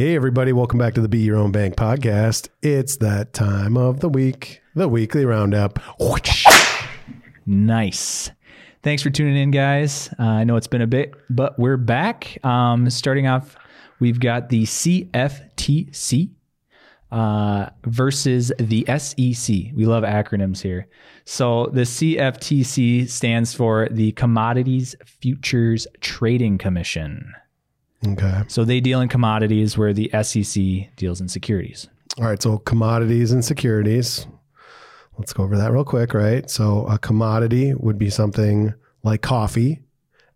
Hey, everybody, welcome back to the Be Your Own Bank podcast. It's that time of the week, the weekly roundup. Nice. Thanks for tuning in, guys. Uh, I know it's been a bit, but we're back. Um, starting off, we've got the CFTC uh, versus the SEC. We love acronyms here. So the CFTC stands for the Commodities Futures Trading Commission. Okay. So they deal in commodities where the SEC deals in securities. All right. So, commodities and securities. Let's go over that real quick, right? So, a commodity would be something like coffee,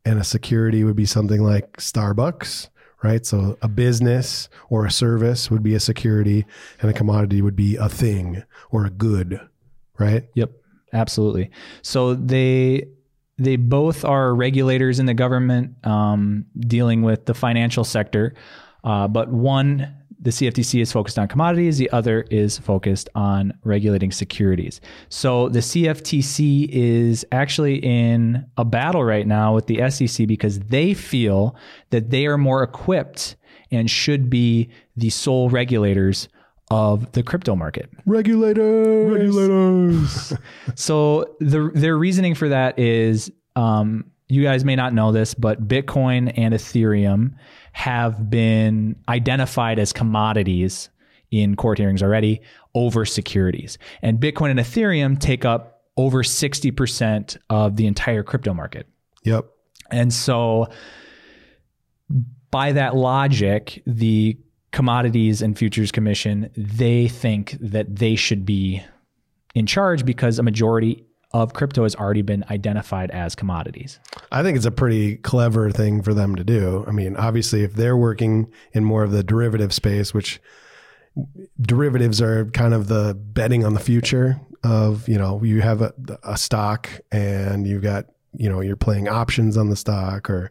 and a security would be something like Starbucks, right? So, a business or a service would be a security, and a commodity would be a thing or a good, right? Yep, absolutely. So they they both are regulators in the government um, dealing with the financial sector, uh, but one the CFTC is focused on commodities, the other is focused on regulating securities. So the CFTC is actually in a battle right now with the SEC because they feel that they are more equipped and should be the sole regulators of the crypto market. Regulators. Regulators. so the their reasoning for that is um, you guys may not know this, but Bitcoin and Ethereum have been identified as commodities in court hearings already over securities. And Bitcoin and Ethereum take up over 60% of the entire crypto market. Yep. And so, by that logic, the Commodities and Futures Commission, they think that they should be in charge because a majority of crypto has already been identified as commodities. I think it's a pretty clever thing for them to do. I mean, obviously, if they're working in more of the derivative space, which derivatives are kind of the betting on the future of, you know, you have a, a stock and you've got, you know, you're playing options on the stock or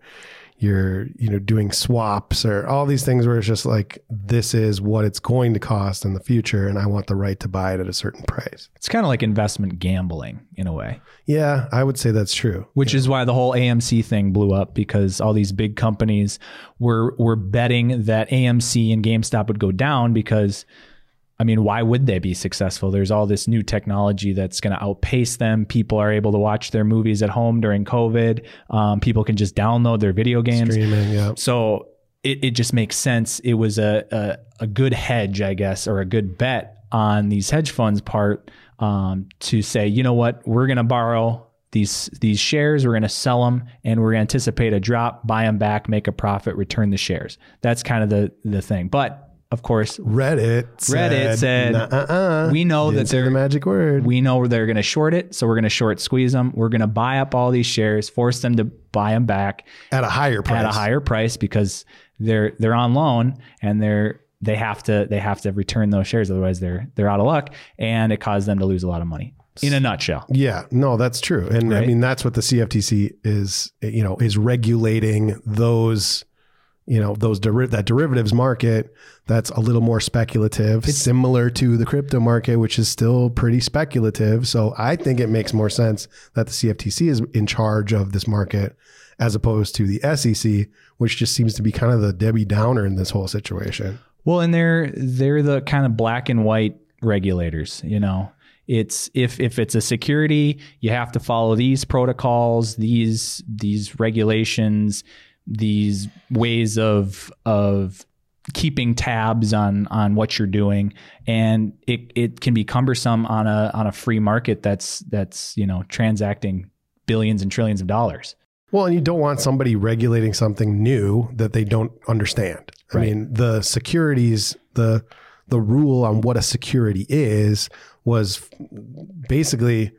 you're you know doing swaps or all these things where it's just like this is what it's going to cost in the future and i want the right to buy it at a certain price. It's kind of like investment gambling in a way, yeah i would say that's true. Which is why the whole AMC thing blew up because all these big companies were were betting that AMC and GameStop would go down because I mean, why would they be successful? There's all this new technology that's going to outpace them. People are able to watch their movies at home during COVID. Um, people can just download their video games. streaming yeah So it, it just makes sense. It was a, a, a good hedge, I guess, or a good bet on these hedge funds' part um, to say, you know what, we're going to borrow these these shares, we're going to sell them, and we're going to anticipate a drop, buy them back, make a profit, return the shares. That's kind of the the thing. But of course, reddit Reddit said, "Nuh-uh-uh." we know that they're magic word we know they're going to short it, so we're going to short squeeze them. We're going to buy up all these shares, force them to buy them back at a higher price at a higher price because they're they're on loan and they're they have to they have to return those shares otherwise they're they're out of luck and it caused them to lose a lot of money in a nutshell Yeah, no, that's true. And I mean that's what the CFTC is, you know, is regulating those you know, those deri- that derivatives market that's a little more speculative, similar to the crypto market which is still pretty speculative. So I think it makes more sense that the CFTC is in charge of this market as opposed to the SEC, which just seems to be kind of the Debbie Downer in this whole situation. well and they're they're the kind of black and white regulators you know it's if if it's a security you have to follow these protocols these these regulations these ways of of keeping tabs on on what you're doing and it it can be cumbersome on a on a free market that's that's you know transacting billions and trillions of dollars Well, and you don't want somebody regulating something new that they don't understand. I Right. mean, the securities, the the rule on what a security is was basically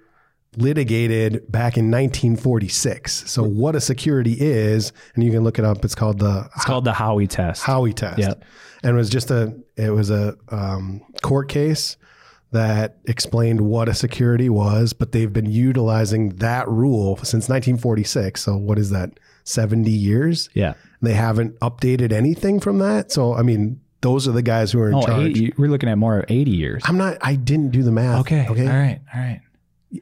litigated back in 1946. So what a security is, and you can look it up. It's called the it's called the Howey test Howey test. Yep. And it was just a it was a um, court case that explained what a security was, but they've been utilizing that rule since 1946. So what is that? 70 years? yeah They haven't updated anything from that. So I mean, those are the guys who are in oh charge. 80, we're looking at more of 80 years I'm not I didn't do the math. okay Okay. all right all right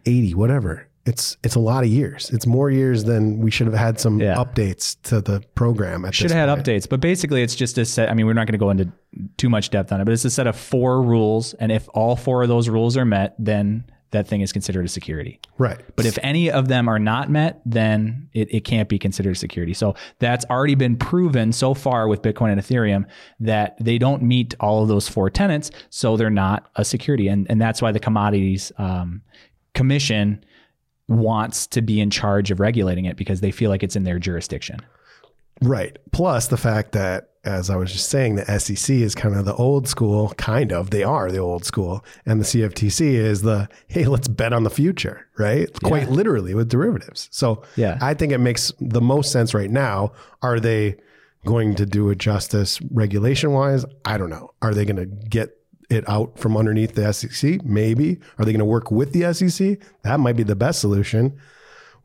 80, whatever. it's it's a lot of years. It's more years than we should have had some Yeah. updates to the program. At Should have had point. updates, but basically it's just a set. I mean, we're not going to go into too much depth on it, but it's a set of four rules, and if all four of those rules are met, then that thing is considered a security. right? But if any of them are not met, then it, it can't be considered a security. So that's already been proven so far with Bitcoin and Ethereum that they don't meet all of those four tenets. So they're not a security. And, and that's why the Commodities um, Commission wants to be in charge of regulating it because they feel like it's in their jurisdiction. Right. Plus the fact that, as I was just saying, the SEC is kind of the old school, kind of, they are the old school. And the CFTC is the, hey, let's bet on the future, right? Quite literally with derivatives. So Yeah. I think it makes the most sense right now. Are they going to do it justice regulation wise? I don't know. Are they going to get it out from underneath the SEC? Maybe. Are they going to work with the SEC? That might be the best solution.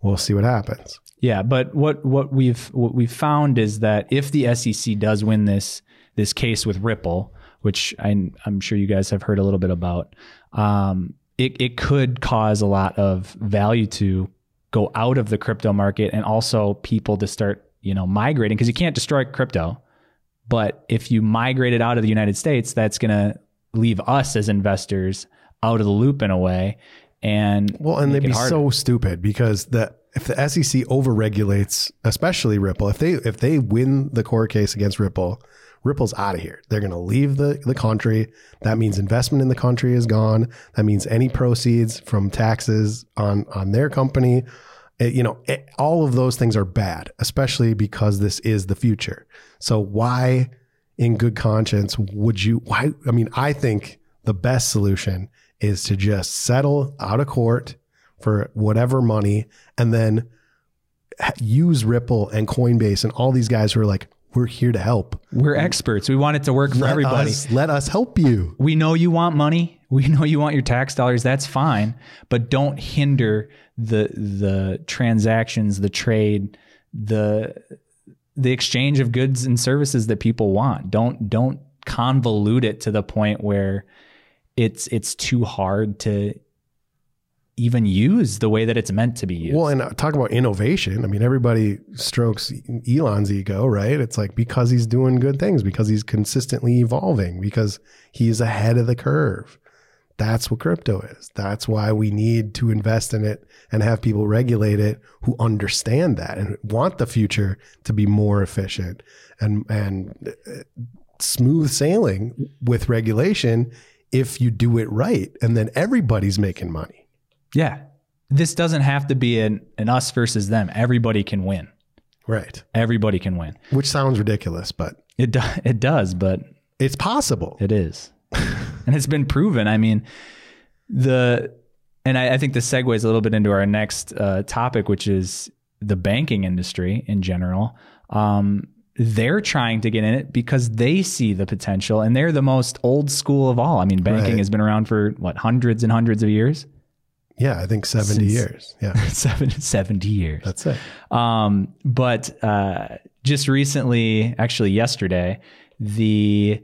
We'll see what happens. Yeah, but what what we've what we've found is that if the SEC does win this this case with Ripple, which I'm, I'm sure you guys have heard a little bit about, um, it it could cause a lot of value to go out of the crypto market and also people to start you know migrating because you can't destroy crypto, but if you migrate it out of the United States, that's going to leave us as investors out of the loop in a way. And Well, and they'd be harder. so stupid because the if the SEC overregulates, especially Ripple, if they if they win the court case against Ripple, Ripple's out of here. They're going to leave the the country. That means investment in the country is gone. That means any proceeds from taxes on on their company, it- you know, it- all of those things are bad, especially because this is the future. So why, in good conscience, would you? Why? I mean, I think the best solution is to just settle out of court for whatever money and then use Ripple and Coinbase and all these guys who are like, we're here to help. we're experts. We want it to work for Let everybody. us, let us help you. we know you want money. We know you want your tax dollars. That's fine, but don't hinder the the transactions, the trade, the the exchange of goods and services that people want. Don't don't convolute it to the point where it's it's too hard to even use the way that it's meant to be used. Well, and uh, talk about innovation. I mean, everybody strokes Elon's ego, right? It's like because he's doing good things, because he's consistently evolving, because he's ahead of the curve. That's what crypto is. That's why we need to invest in it and have people regulate it who understand that and want the future to be more efficient and and uh, smooth sailing with regulation if you do it right and then everybody's making money. yeah. This doesn't have to be an, an us versus them. Everybody can win. Right. Everybody can win. Which sounds ridiculous, but It do, it does, but it's possible. It is. and it's been proven. I mean, the, and I, I think this segues a little bit into our next uh, topic, which is the banking industry in general. Um, they're trying to get in it because they see the potential and they're the most old school of all. I mean, banking Right. has been around for what, hundreds and hundreds of years? Yeah, I think 70 Since- years. Yeah, Seven, 70 years. that's it. Um, but uh, just recently, actually yesterday, the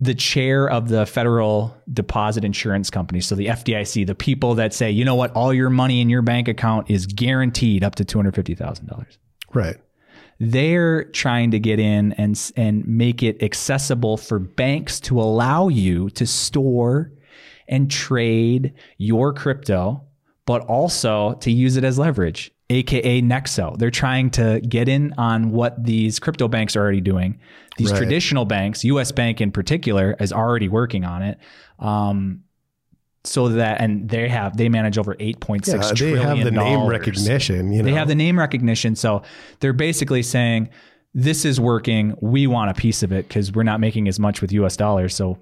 the chair of the Federal Deposit Insurance Company, so the FDIC, the people that say, you know what, all your money in your bank account is guaranteed up to two hundred fifty thousand dollars. Right. They're trying to get in and and make it accessible for banks to allow you to store and trade your crypto, but also to use it as leverage, aka Nexo. They're trying to get in on what these crypto banks are already doing. These Right. traditional banks, US Bank in particular, is already working on it. Um, so that and they have they manage over eight point Yeah, six they have the name recognition. You know, They have the name recognition. So they're basically saying, this is working. We want a piece of it because we're not making as much with US dollars. So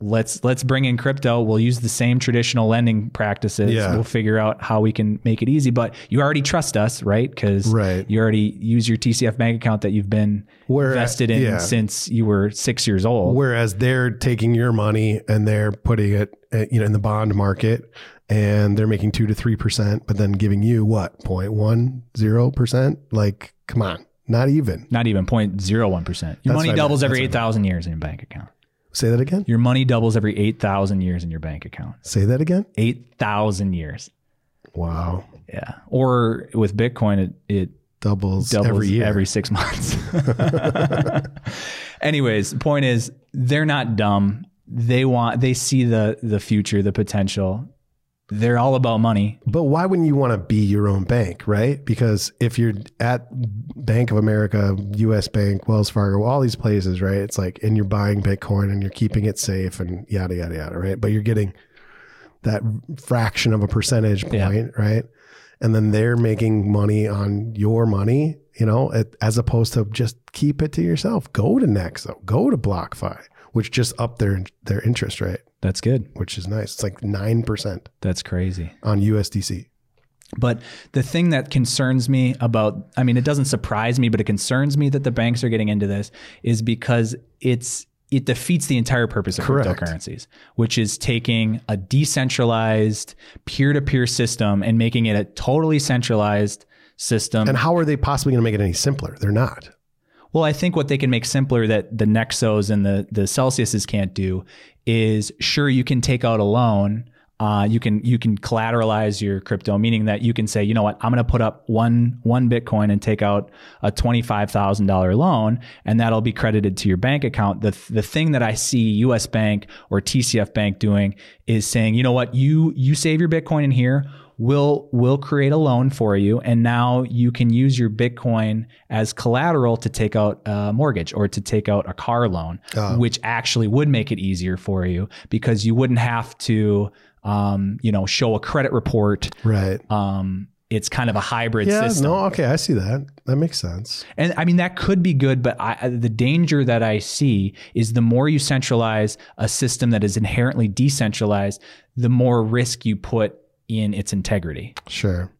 let's let's bring in crypto. We'll use the same traditional lending practices. Yeah. We'll figure out how we can make it easy. But you already trust us, right? Because Right. you already use your TCF bank account that you've been Where- invested in yeah. since you were six years old. Whereas they're taking your money and they're putting it, uh, you know, in the bond market, and they're making two to three percent, but then giving you what 0.10 percent? Like, come on, not even. not even 0.01%. Your That's money doubles every 8,000 years in your bank account. Say that again. Your money doubles every 8,000 years in your bank account. Say that again. 8,000 years. Wow. Yeah. Or with Bitcoin, it, it Doubles, doubles every year. every six months. Anyways, the point is they're not dumb. They want they see the the future, the potential. They're all about money. But why wouldn't you want to be your own bank, right? Because if you're at Bank of America, US Bank, Wells Fargo, all these places, right? It's like, and you're buying Bitcoin and you're keeping it safe and yada, yada, yada, right? But you're getting that fraction of a percentage point, Yeah. right? And then they're making money on your money, you know, as opposed to just keep it to yourself. Go to Nexo, go to BlockFi, which just up their their interest rate, That's good. which is nice. It's like nine percent That's crazy. on USDC. But the thing that concerns me about, I mean, it doesn't surprise me, but it concerns me that the banks are getting into this is because it's it defeats the entire purpose of Correct. cryptocurrencies, which is taking a decentralized peer-to-peer system and making it a totally centralized system. And how are they possibly going to make it any simpler? They're not. Well, I think what they can make simpler that the Nexos and the the Celsiuses can't do is sure you can take out a loan. Uh, you can you can collateralize your crypto, meaning that you can say, you know what, I'm going to put up one one Bitcoin and take out a twenty five thousand dollar loan, and that'll be credited to your bank account. The the thing that I see U.S. Bank or TCF Bank doing is saying, you know what, you you save your Bitcoin in here we'll we'll create a loan for you and now you can use your bitcoin as collateral to take out a mortgage or to take out a car loan which actually would make it easier for you because you wouldn't have to um, you know show a credit report Right. um, it's kind of a hybrid Yeah. system No. Okay. I see that. That makes sense. and I mean, that could be good, but I- the danger that I see is the more you centralize a system that is inherently decentralized, the more risk you put in its integrity Sure.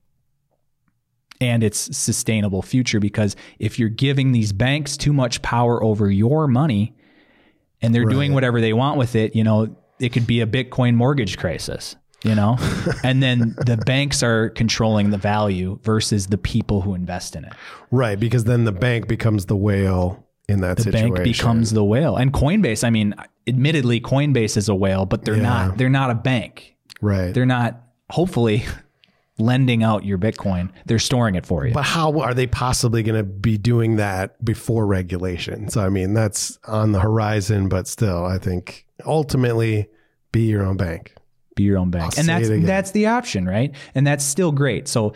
and its sustainable future. Because if you're giving these banks too much power over your money and they're doing whatever they want with it, you know, it could be a Bitcoin mortgage crisis. You know, and then the banks are controlling the value versus the people who invest in it. Right. Because then the bank becomes the whale in that the situation. bank becomes the whale. And Coinbase, I mean, admittedly, Coinbase is a whale, but they're Yeah. not. They're not a bank. right. They're not. Hopefully, lending out your Bitcoin. They're storing it for you. But how are they possibly going to be doing that before regulation? So I mean, that's on the horizon, but still, I think ultimately be your own bank. be your own bank, I'll and that's that's the option, right? And that's still great. So.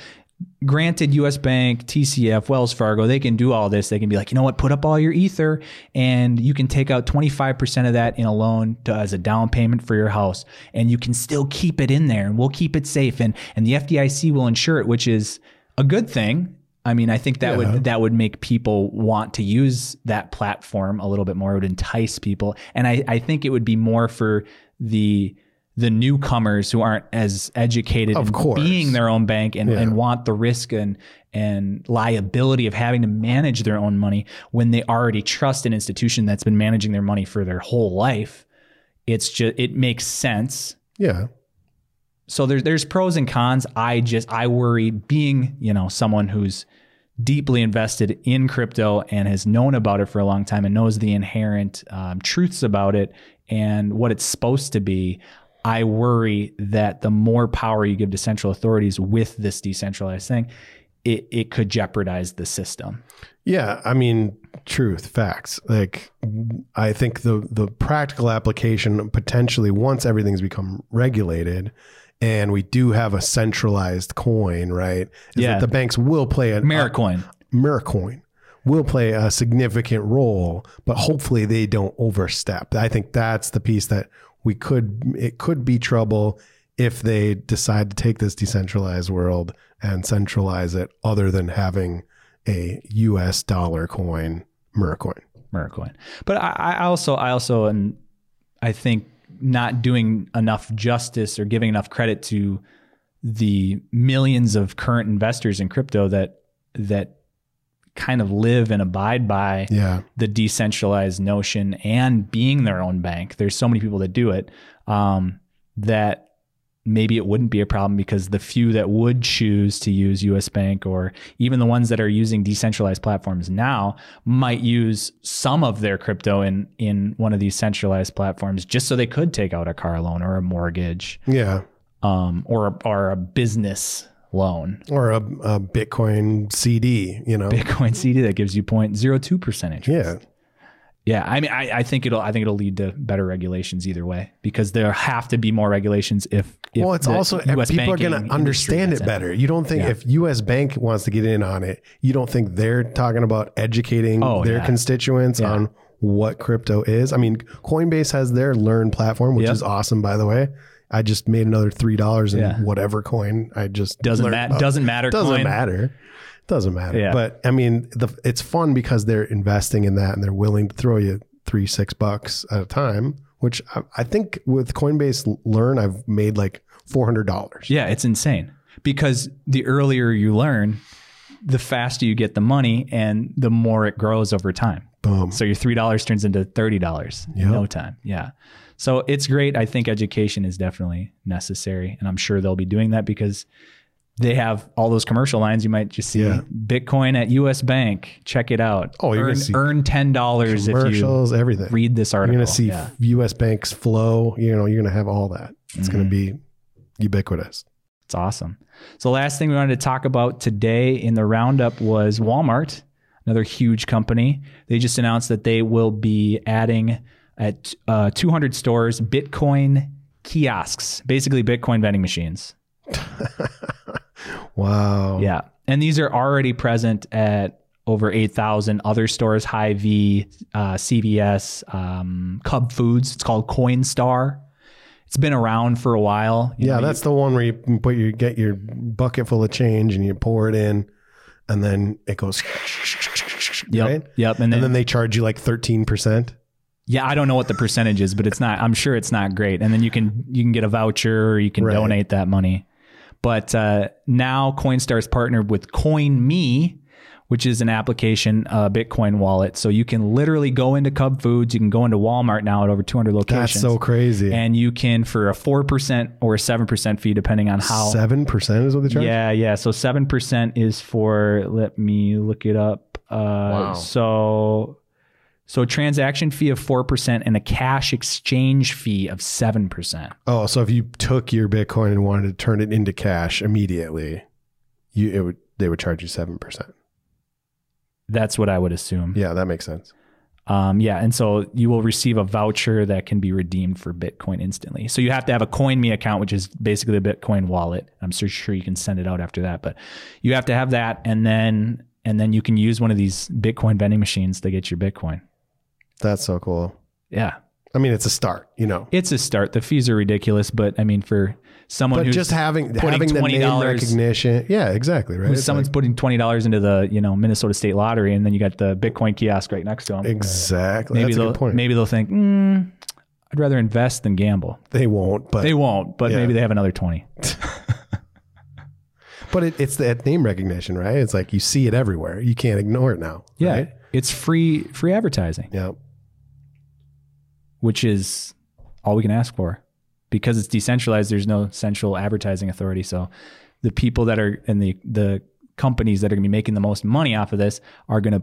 Granted, U.S. Bank, TCF, Wells Fargo, they can do all this. They can be like, you know what, put up all your ether, and you can take out twenty five percent of that in a loan to, as a down payment for your house, and you can still keep it in there, and we'll keep it safe, and and the FDIC will insure it, which is a good thing. I mean, I think that Yeah. would that would make people want to use that platform a little bit more. It would entice people, and I, I think it would be more for the the newcomers who aren't as educated Of in course. being their own bank and, and want the risk and and liability of having to manage their own money when they already trust an institution that's been managing their money for their whole life. It's just it makes sense Yeah. so there's there's pros and cons. I just I worry being you know someone who's deeply invested in crypto and has known about it for a long time and knows the inherent um, truths about it and what it's supposed to be. I worry that the more power you give to central authorities with this decentralized thing, it, it could jeopardize the system. Yeah, I mean, truth, facts. Like, I think the the practical application potentially once everything's become regulated, and we do have a centralized coin, right? Is Yeah. that the banks will play an Maricoin. Miracoin will play a significant role, but hopefully they don't overstep. I think that's the piece that we could it could be trouble if they decide to take this decentralized world and centralize it other than having a US dollar coin, Miracoin. Mercoin. But I, I also, I also, and I think not doing enough justice or giving enough credit to the millions of current investors in crypto that that kind of live and abide by Yeah. the decentralized notion and being their own bank. There's so many people that do it um, that maybe it wouldn't be a problem because the few that would choose to use US Bank or even the ones that are using decentralized platforms now might use some of their crypto in in one of these centralized platforms just so they could take out a car loan or a mortgage. Yeah. um, or or a business loan, or a, a Bitcoin CD, you know. Bitcoin CD that gives you 0.02 percent interest. Yeah. Yeah, I mean, I, I think it'll. I think it'll lead to better regulations either way because there have to be more regulations if. if well, it's also US people are going to understand it better. You don't think Yeah. if U.S. Bank wants to get in on it, you don't think they're talking about educating Oh, their yeah. constituents Yeah. on what crypto is? I mean, Coinbase has their Learn platform, which Yep. is awesome, by the way. I just made another three dollars in Yeah. whatever coin I just Doesn't matter. Doesn't matter. doesn't coin. matter. Doesn't matter. Yeah. But I mean, the, it's fun because they're investing in that and they're willing to throw you three, six bucks at a time. Which I, I think with Coinbase Learn, I've made like four hundred dollars. Yeah, it's insane because the earlier you learn, the faster you get the money, and the more it grows over time. Boom. So your three dollars turns into thirty dollars in no time. Yeah. So it's great. I think education is definitely necessary, and I'm sure they'll be doing that because they have all those commercial lines. You might just see Yeah. Bitcoin at U.S. Bank. Check it out. Oh, you're earn, gonna see earn ten dollars if you Commercials, everything. read this article. You're going to see Yeah. U.S. banks flow. You know, you're going to have all that. It's going to Mm-hmm. be ubiquitous. It's awesome. So, last thing we wanted to talk about today in the roundup was Walmart, another huge company. They just announced that they will be adding at uh, 200 stores Bitcoin kiosks, basically Bitcoin vending machines. Wow. Yeah. And these are already present at over 8,000 other stores Hy-Vee, uh, CVS, um, Cub Foods. It's called Coinstar. It's been around for a while. You Yeah, know, that's the one where you put your get your bucket full of change and you pour it in, and then it goes. Yep. Right? Yep. And And then, then they charge you like thirteen percent. Yeah, I don't know what the percentage is, but it's not. I'm sure it's not great. And then you can you can get a voucher or you can Right. donate that money. But uh, now Coinstar's partnered with CoinMe, which is an application, uh, Bitcoin wallet. So you can literally go into Cub Foods, you can go into Walmart now at over 200 locations. That's so crazy. And you can for a four percent or a seven percent fee, depending on how. Seven percent is what they charge. Yeah, yeah. So seven percent is for. Let me look it up. Uh, So, so a transaction fee of four percent and a cash exchange fee of seven percent. Oh, so if you took your Bitcoin and wanted to turn it into cash immediately, you it would they would charge you seven percent. That's what I would assume. Yeah, that makes sense. Um, yeah, and so you will receive a voucher that can be redeemed for Bitcoin instantly. So you have to have a CoinMe account, which is basically a Bitcoin wallet. I'm so sure you can send it out after that, but you have to have that, and then and then you can use one of these Bitcoin vending machines to get your Bitcoin. That's so cool. Yeah, I mean, it's a start, you know. it's a start. The fees are ridiculous, but I mean, for someone But who's just having putting having the name $20 recognition, yeah, exactly, right. someone's like- putting twenty dollars into the you know Minnesota State Lottery, and then you got the Bitcoin kiosk right next to them. exactly. Maybe That's they'll maybe they'll think, mm, I'd rather invest than gamble. they won't, but They won't, but Yeah. maybe they have another twenty. but it, it's that name recognition, right? It's like you see it everywhere. You can't ignore it now. Yeah, right? it's free free advertising, yeah. Which is all we can ask for because it's decentralized. There's no central advertising authority, so the people that are and the the companies that are going to be making the most money off of this are going to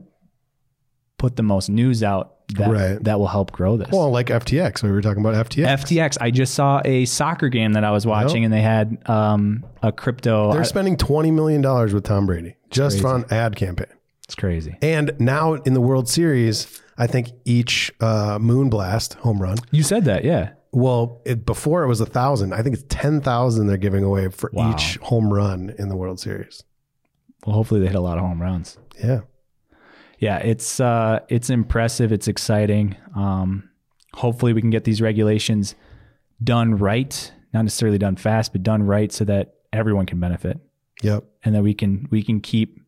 put the most news out that Right. that will help grow this. Well, like FTX, we were talking about FTX. FTX. I just saw a soccer game that I was watching, and they had um, a crypto. They're I- spending twenty million dollars with Tom Brady just crazy. on ad campaign. it's crazy. And now in the World Series, I think each uh, moon blast home run. You said that, yeah. Well, it, before it was a thousand. I think it's ten thousand they're giving away for Wow. each home run in the World Series. Well, hopefully they hit a lot of home runs. Yeah, Yeah, it's uh, it's impressive. It's exciting. Um, hopefully we can get these regulations done right, not necessarily done fast, but done right, so that everyone can benefit, yep. and that we can we can keep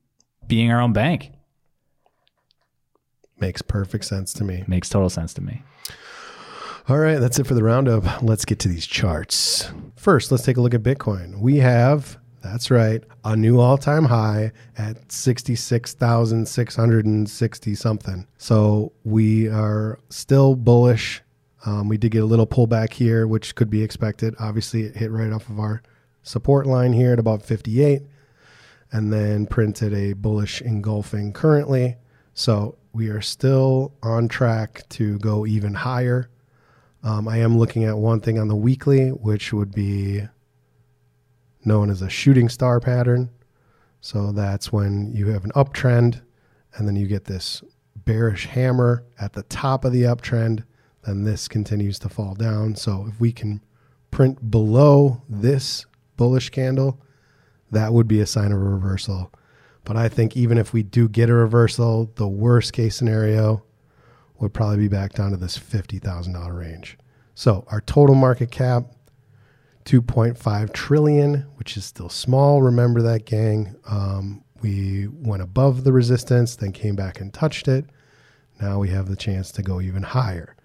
being our own bank. Makes perfect sense to me. Makes total sense to me. All right, that's it for the roundup. Let's get to these charts. First, let's take a look at Bitcoin. We have, that's right, a new all time high at 66,660 something. So we are still bullish. Um, we did get a little pullback here, which could be expected. Obviously, it hit right off of our support line here at about 58 and then printed a bullish engulfing currently. So we are still on track to go even higher. Um, I am looking at one thing on the weekly, which would be known as a shooting star pattern. So that's when you have an uptrend and then you get this bearish hammer at the top of the uptrend, then this continues to fall down. So if we can print below this bullish candle, that would be a sign of a reversal. But I think even if we do get a reversal, the worst case scenario would probably be back down to this $50,000 range. So our total market cap 2.5 trillion, which is still small. Remember that, gang. Um, we went above the resistance, then came back and touched it. Now we have the chance to go even higher.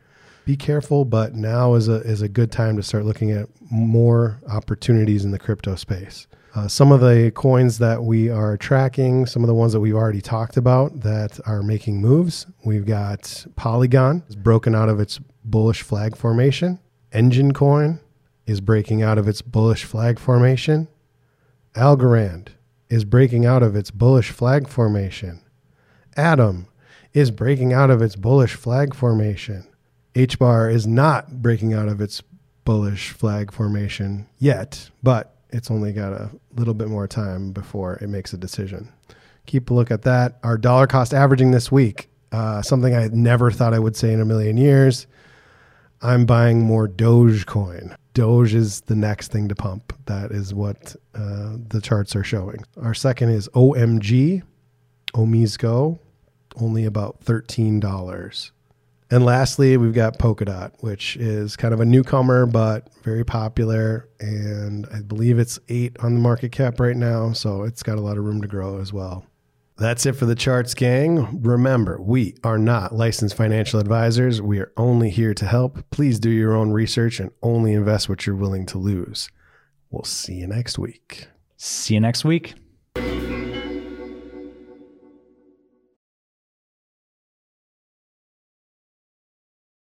Be careful, but now is a is a good time to start looking at more opportunities in the crypto space. Uh, some of the coins that we are tracking, some of the ones that we've already talked about that are making moves. We've got Polygon is broken out of its bullish flag formation. Enjin Coin is breaking out of its bullish flag formation. Algorand is breaking out of its bullish flag formation. Atom is breaking out of its bullish flag formation. H bar is not breaking out of its bullish flag formation yet, but it's only got a little bit more time before it makes a decision. Keep a look at that. Our dollar cost averaging this week, uh, something I never thought I would say in a million years. I'm buying more Dogecoin. Doge is the next thing to pump. That is what uh, the charts are showing. Our second is OMG, OmiseGO, only about $13. And lastly, we've got Polkadot, which is kind of a newcomer, but very popular. And I believe it's eight on the market cap right now. So it's got a lot of room to grow as well. That's it for the charts, gang. Remember, we are not licensed financial advisors. We are only here to help. Please do your own research and only invest what you're willing to lose. We'll see you next week. See you next week.